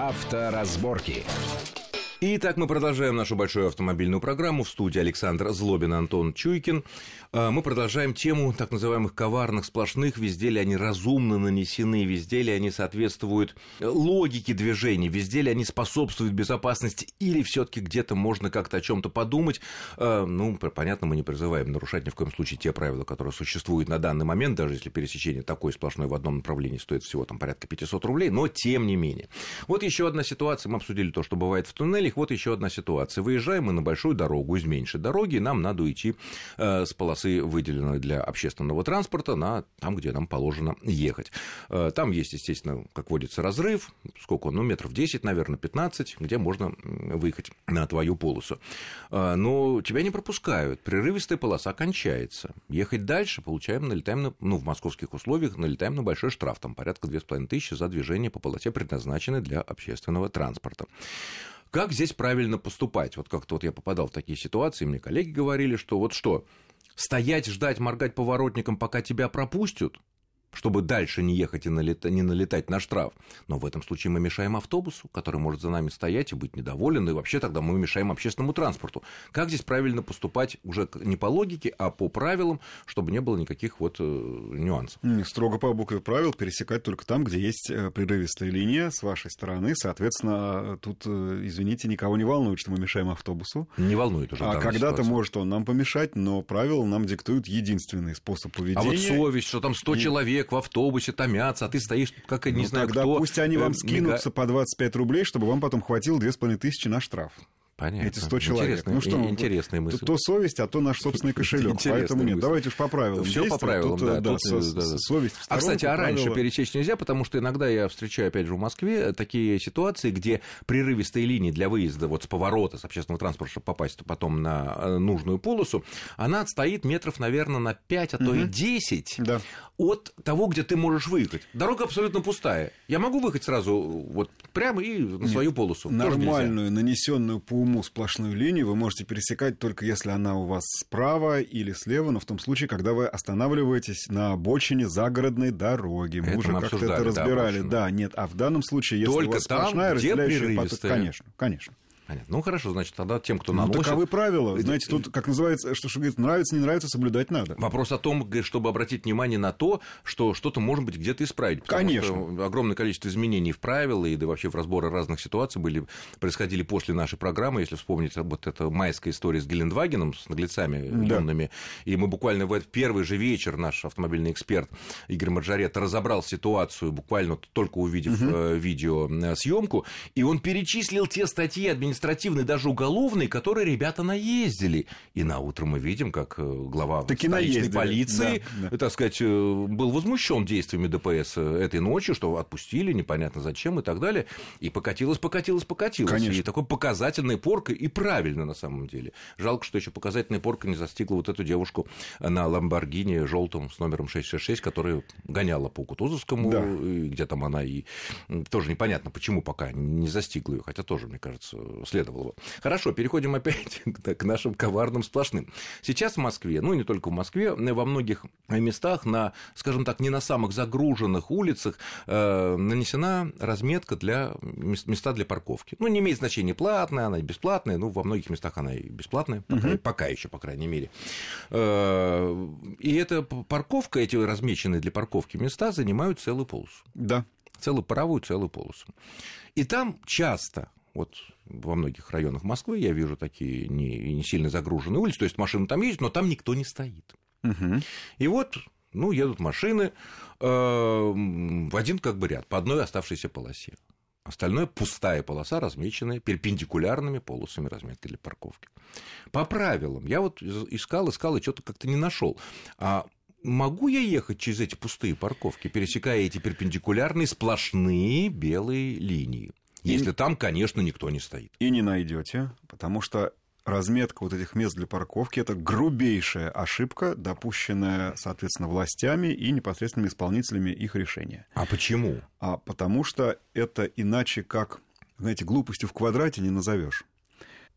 Авторазборки. Итак, мы продолжаем нашу большую автомобильную программу. В студии Александр Злобин, Антон Чуйкин. А, мы продолжаем тему так называемых коварных сплошных. Везде ли они разумно нанесены, везде ли они соответствуют логике движений, везде ли они способствуют безопасности, или все таки где-то можно как-то о чем то подумать. А, ну, понятно, мы не призываем нарушать ни в коем случае те правила, которые существуют на данный момент, даже если пересечение такой сплошной в одном направлении стоит всего там порядка 500 рублей, но тем не менее. Вот еще одна ситуация, мы обсудили то, что бывает в туннелях, вот еще одна ситуация. Выезжаем мы на большую дорогу из меньшей дороги, нам надо идти э, с полосы, выделенной для общественного транспорта, на там, где нам положено ехать. Э, там есть, естественно, как водится, разрыв, сколько он, ну, метров 10, наверное, 15, где можно выехать на твою полосу. Э, но тебя не пропускают, прерывистая полоса кончается. Ехать дальше, получаем, налетаем, на, ну, в московских условиях, налетаем на большой штраф, там порядка 2500 за движение по полосе, предназначенной для общественного транспорта. Как здесь правильно поступать? Вот как-то вот я попадал в такие ситуации, мне коллеги говорили, что вот что, стоять, ждать, моргать поворотником, пока тебя пропустят, чтобы дальше не ехать и налета, не налетать на штраф. Но в этом случае мы мешаем автобусу, который может за нами стоять и быть недоволен, и вообще тогда мы мешаем общественному транспорту. Как здесь правильно поступать уже не по логике, а по правилам, чтобы не было никаких вот э, нюансов? Строго по букве правил пересекать только там, где есть э, прерывистая линия с вашей стороны. Соответственно, тут, э, извините, никого не волнует, что мы мешаем автобусу. Не волнует уже. А когда-то может он нам помешать, но правила нам диктуют единственный способ поведения. А вот совесть, что там 100 и... человек человек в автобусе томятся, а ты стоишь тут как, не ну, знаю, тогда кто. пусть они вам э, скинутся по 25 рублей, чтобы вам потом хватило 2500 на штраф. Понятно. Эти 100 человек. Интересная, ну что, интересная мысль. То, то совесть, а то наш собственный кошелек. Поэтому нет, давайте уж по правилам. Все по правилам, тут, да. да, тут, со, да, совесть А, кстати, а раньше правила... пересечь нельзя, потому что иногда я встречаю, опять же, в Москве такие ситуации, где прерывистые линии для выезда вот с поворота с общественного транспорта, чтобы попасть потом на э, нужную полосу, она отстоит метров, наверное, на 5, а то угу. и 10 да. от того, где ты можешь выехать. Дорога абсолютно пустая. Я могу выехать сразу вот прямо и на свою нет, полосу. Нормальную, нанесенную по уму сплошную линию вы можете пересекать только если она у вас справа или слева, но в том случае, когда вы останавливаетесь на обочине загородной дороги. Мы это уже как-то это разбирали. Да, да, нет. А в данном случае, если только у вас там, сплошная разделяющая поток, конечно, конечно. Понятно. Ну хорошо, значит, тогда тем, кто ну, наносит... таковы правила. Знаете, тут, как называется, что, что говорит, нравится, не нравится, соблюдать надо. Вопрос о том, чтобы обратить внимание на то, что что-то может быть где-то исправить. Конечно. огромное количество изменений в правила и да вообще в разборы разных ситуаций были, происходили после нашей программы. Если вспомнить вот эта майская история с Гелендвагеном, с наглецами да. юными, и мы буквально в первый же вечер наш автомобильный эксперт Игорь Маржарет разобрал ситуацию, буквально только увидев угу. видеосъемку, и он перечислил те статьи административные, даже уголовные, которые ребята наездили. И на утро мы видим, как э, глава Таки столичной полиции, да, да. так сказать, э, был возмущен действиями ДПС э, этой ночью, что отпустили, непонятно зачем и так далее. И покатилось, покатилось, покатилось. Конечно. И такой показательной поркой, и правильно на самом деле. Жалко, что еще показательная порка не застигла вот эту девушку на Ламборгини желтом с номером 666, которая гоняла по Кутузовскому, да. где там она и тоже непонятно, почему пока не застигла ее, хотя тоже, мне кажется, следовало бы. Хорошо, переходим опять к нашим коварным сплошным. Сейчас в Москве, ну не только в Москве, во многих местах, на, скажем так, не на самых загруженных улицах э, нанесена разметка для места для парковки. Ну, не имеет значения, платная она, бесплатная, ну, во многих местах она и бесплатная, пока, угу. пока еще, по крайней мере. Э, и эта парковка, эти размеченные для парковки места занимают целую полосу. Да. Целую правую, целую полосу. И там часто вот во многих районах Москвы я вижу такие не, не сильно загруженные улицы, то есть машины там ездят, но там никто не стоит. Угу. И вот, ну, едут машины э, в один как бы ряд, по одной оставшейся полосе. Остальное пустая полоса, размеченная перпендикулярными полосами разметки для парковки. По правилам, я вот искал, искал и что-то как-то не нашел. А могу я ехать через эти пустые парковки, пересекая эти перпендикулярные сплошные белые линии? Если и, там, конечно, никто не стоит. И не найдете, потому что разметка вот этих мест для парковки это грубейшая ошибка, допущенная, соответственно, властями и непосредственными исполнителями их решения. А почему? А потому что это иначе как, знаете, глупостью в квадрате не назовешь.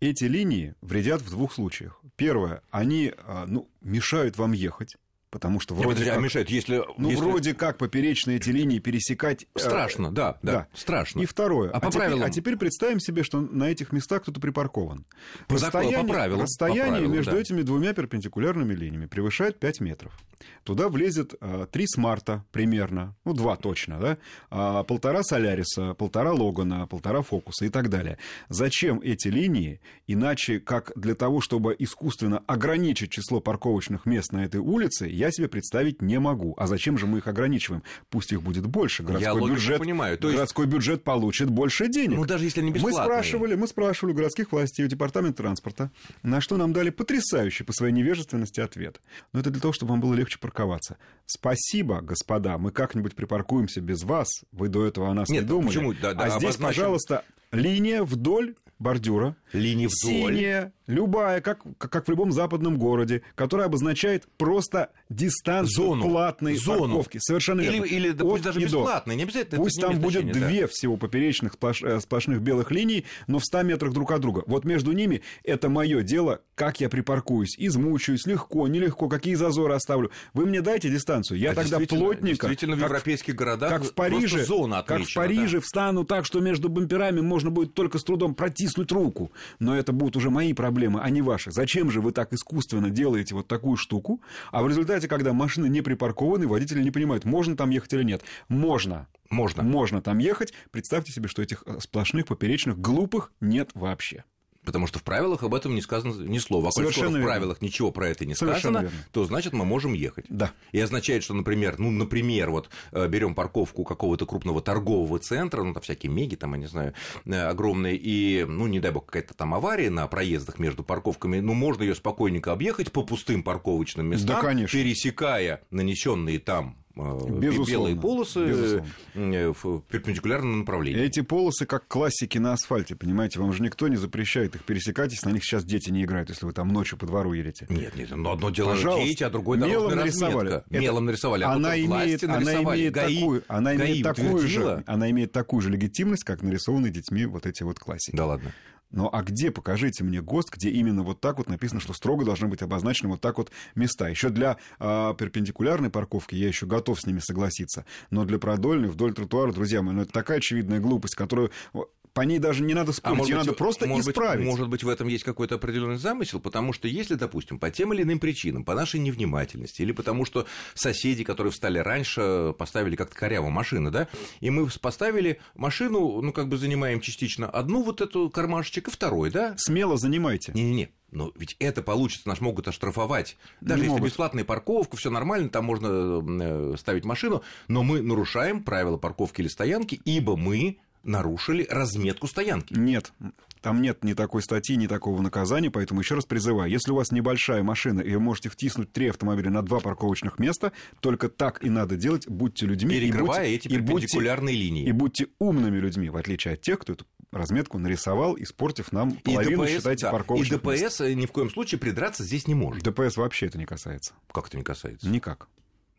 Эти линии вредят в двух случаях. Первое, они а, ну, мешают вам ехать. Потому что вроде Нет, как... мешает, если... Ну, если... вроде как поперечные эти линии пересекать... э, Страшно, да, да, да. страшно. И второе. А по теперь, правилам? а теперь представим себе, что на этих местах кто-то припаркован. По закону, по правилам, расстояние по правилам, между да. этими двумя перпендикулярными линиями превышает 5 метров. Туда влезет а, три смарта примерно, ну, два точно, да, а, полтора Соляриса, полтора Логана, полтора Фокуса и так далее. Зачем эти линии? Иначе, как для того, чтобы искусственно ограничить число парковочных мест на этой улице, я себе представить не могу. А зачем же мы их ограничиваем? Пусть их будет больше. Городской Я бюджет, понимаю. То есть- городской бюджет получит больше денег. Ну, даже если они Мы бесплатные. спрашивали, мы спрашивали у городских властей, у департамента транспорта, на что нам дали потрясающий по своей невежественности ответ. Но это для того, чтобы вам было легче парковаться. Спасибо, господа, мы как-нибудь припаркуемся без вас. Вы до этого о нас Нет, не думали. почему? Да, да, а здесь, обозначим. пожалуйста, линия вдоль бордюра. Линии вдоль. Синяя, любая, как, как в любом западном городе, которая обозначает просто дистанцию Зону. платной Зону. парковки. Совершенно Или, верно. или да, пусть даже бесплатные, не обязательно. Пусть там будет значения, да. две всего поперечных сплош- э, сплошных белых линий, но в 100 метрах друг от друга. Вот между ними это мое дело, как я припаркуюсь, измучаюсь, легко, нелегко, какие зазоры оставлю. Вы мне дайте дистанцию, я А тогда действительно- плотненько, Действительно, в европейских городах как в Париже, зона как в Париже да. встану так, что между бамперами можно будет только с трудом протиснуть руку. Но это будут уже мои проблемы, а не ваши. Зачем же вы так искусственно делаете вот такую штуку, а в результате, когда машины не припаркованы, водители не понимают, можно там ехать или нет. Можно. Можно. Можно там ехать. Представьте себе, что этих э, сплошных поперечных глупых нет вообще. Потому что в правилах об этом не сказано ни слова. А коль скоро в правилах ничего про это не Совершенно сказано, верно. то значит мы можем ехать. Да. И означает, что, например, ну, например, вот э, берем парковку какого-то крупного торгового центра, ну, там всякие меги, там, я не знаю, э, огромные, и, ну, не дай бог, какая-то там авария на проездах между парковками, ну, можно ее спокойненько объехать по пустым парковочным местам, Да, конечно. пересекая нанесенные там Безусловно. белые полосы Безусловно. э, в перпендикулярном направлении. Эти полосы как классики на асфальте, понимаете? Вам же никто не запрещает их пересекать, если на них сейчас дети не играют, если вы там ночью по двору едете. Нет, нет, но одно дело Пожалуйста. дети, а другое Мелом нарисовали. Это- Мелом нарисовали, а она имеет, она имеет ГАИ, такую, она ГАИ имеет такую же, она имеет такую же легитимность, как нарисованы детьми вот эти вот классики. Да ладно. Но а где, покажите мне ГОСТ, где именно вот так вот написано, что строго должны быть обозначены вот так вот места. Еще для а, перпендикулярной парковки я еще готов с ними согласиться. Но для продольной, вдоль тротуара, друзья мои, ну это такая очевидная глупость, которую по ней даже не надо спорить, ее надо просто А может быть- исправить. может быть, в этом есть какой-то определенный замысел, потому что если, допустим, по тем или иным причинам, по нашей невнимательности, или потому что соседи, которые встали раньше, поставили как-то коряво машины, да, и мы поставили машину, ну, как бы занимаем частично одну вот эту кармашечек и второй, да, Смело занимайте. Не-не-не. Но ведь это получится, нас могут оштрафовать. Даже Не если могут. бесплатная парковка, все нормально, там можно э, ставить машину, но мы нарушаем правила парковки или стоянки, ибо мы нарушили разметку стоянки. Нет, там нет ни такой статьи, ни такого наказания, поэтому еще раз призываю, если у вас небольшая машина, и вы можете втиснуть три автомобиля на два парковочных места, только так и надо делать, будьте людьми. и Перекрывая будьте- эти и будьте- перпендикулярные линии. И будьте умными людьми, в отличие от тех, кто эту разметку нарисовал, испортив нам половину, считайте, да, и парковочных мест. ДПС ни в коем случае придраться здесь не может. ДПС вообще это не касается. Как это не касается? Никак.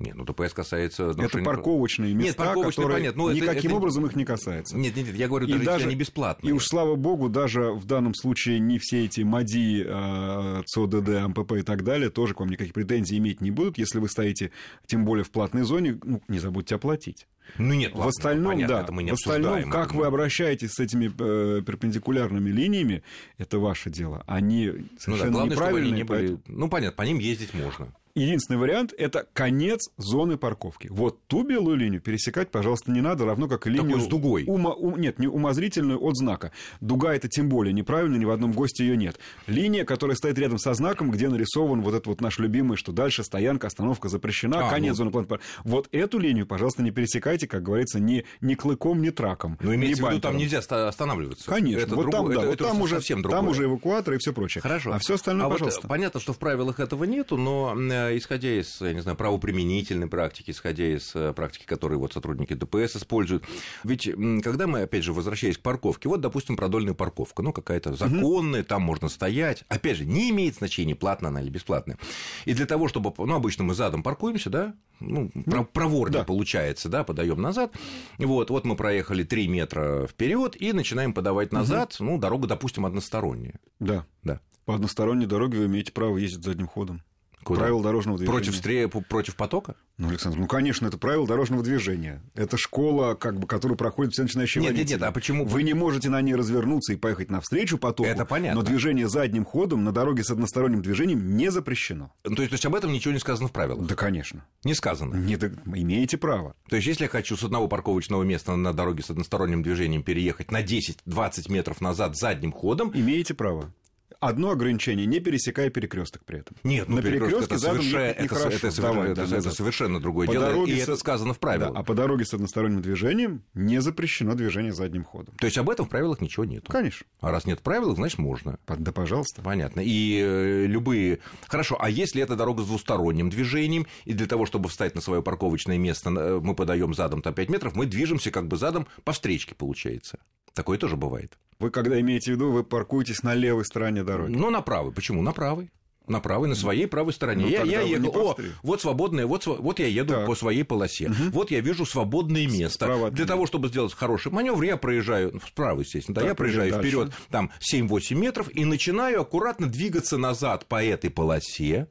Нет, ну ДПС касается... Это парковочные Нет, места, парковочные, которые понятно, но это- никаким это- образом их не касается. Нет, нет, нет, я говорю, И даже, даже- они бесплатные. И уж слава богу, даже в данном случае не все эти МАДИ, э, ЦОДД, МПП и так далее тоже к вам никаких претензий иметь не будут, если вы стоите, тем более в платной зоне, ну, не забудьте оплатить. Ну нет, в ладно, остальном, понятно, да, это мы не в остальном, как это вы обращаетесь с этими э, перпендикулярными линиями, это ваше дело. Они Ну да, совершенно главное, чтобы они неправильные. не были... поэтому- Ну, понятно, по ним ездить можно. Единственный вариант – это конец зоны парковки. Вот ту белую линию пересекать, пожалуйста, не надо, равно как и линию... Такую с дугой. ума- ум- нет, не умозрительную от знака. Дуга – это тем более неправильно, ни в одном госте ее нет. Линия, которая стоит рядом со знаком, где нарисован вот этот вот наш любимый, что дальше стоянка, остановка запрещена, А, конец ну. зоны парковки. Вот эту линию, пожалуйста, не пересекайте, как говорится, ни, ни клыком, ни траком. Но ни имеется в виду, там нельзя ста- останавливаться. Конечно, это вот другое- там, да, это- вот это там уже, совсем там другое. уже эвакуатор и все прочее. Хорошо. А все остальное, А вот, пожалуйста. э, понятно, что в правилах этого нету, но э, исходя из, я не знаю, правоприменительной практики, исходя из э, практики, которые вот сотрудники ДПС используют, ведь когда мы, опять же, возвращаясь к парковке, вот, допустим, продольная парковка, ну, какая-то законная, там можно стоять, опять же, не имеет значения, платная она или бесплатная. И для того, чтобы, ну, обычно мы задом паркуемся, да, ну, про- проворнее да. получается, да, подаем назад, вот, вот мы проехали 3 метра вперед и начинаем подавать назад, ну, дорога, допустим, односторонняя, Да. да. По односторонней дороге вы имеете право ездить задним ходом. Куда? Правила дорожного движения. Против, стре... против потока? Ну, Александр, ну, конечно, это правило дорожного движения. Это школа, как бы, которую проходят все начинающие нет, водители. Нет, нет, а почему? Вы не можете на ней развернуться и поехать навстречу потоку. Это понятно. Но движение задним ходом на дороге с односторонним движением не запрещено. Ну, то есть, то есть об этом ничего не сказано в правилах? Да, конечно. Не сказано? Не, да, имеете право. То есть, если я хочу с одного парковочного места на дороге с односторонним движением переехать на 10-20 метров назад задним ходом... Имеете право одно ограничение, не пересекая перекресток при этом. Нет, ну, на перекрестке задом это, нехорошо. это, Давай, это, да, это да. совершенно другое По дело, дороге и с- это сказано в правилах. Да, а по дороге с односторонним движением не запрещено движение задним ходом. То есть об этом в правилах ничего нет. Конечно. А раз нет правил, значит можно. Да, пожалуйста. Понятно. И э, любые... Хорошо, а если это дорога с двусторонним движением, и для того, чтобы встать на свое парковочное место, э, мы подаем задом там 5 метров, мы движемся как бы задом по встречке, получается. Такое тоже бывает. Вы когда имеете в виду, вы паркуетесь на левой стороне дороги. Но на правой. Почему? На правой. На правой, на своей правой стороне. Ну, я, я ехал, по о, вот свободное, вот, вот я еду Так. по своей полосе. Вот я вижу свободное место. Справа Для того, чтобы сделать хороший маневр, я проезжаю, ну, справа, естественно, да, Так, я проезжаю вперед там 7-8 метров и начинаю аккуратно двигаться назад по этой полосе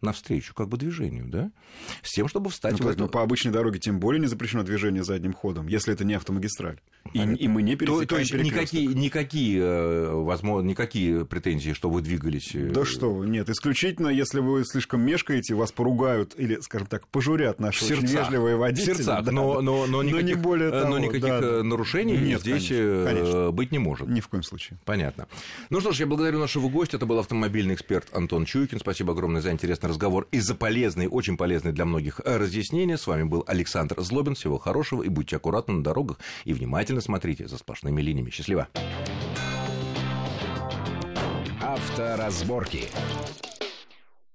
навстречу как бы движению, да, с тем, чтобы встать Ну, то есть, эту- ну, по обычной дороге тем более не запрещено движение задним ходом, если это не автомагистраль. И, и мы не То, пересекаем то есть перекресток. никакие, никакие, э, возможно, никакие претензии, что вы двигались. э, Да что нет, исключительно, если вы слишком мешкаете, вас поругают или, скажем так, пожурят наши в очень сердцах, вежливые в водители. сердцах, да, но, но, но, никаких, не более э, того, но никаких да, э, нарушений Нет, здесь конечно, э, конечно. быть не может. Ни в коем случае. Понятно. Ну что ж, я благодарю нашего гостя. Это был автомобильный эксперт Антон Чуйкин. Спасибо огромное за интересный разговор и за полезные, очень полезные для многих разъяснения. С вами был Александр Злобин. Всего хорошего и будьте аккуратны на дорогах и внимательно смотрите за сплошными линиями. Счастливо. Авторазборки.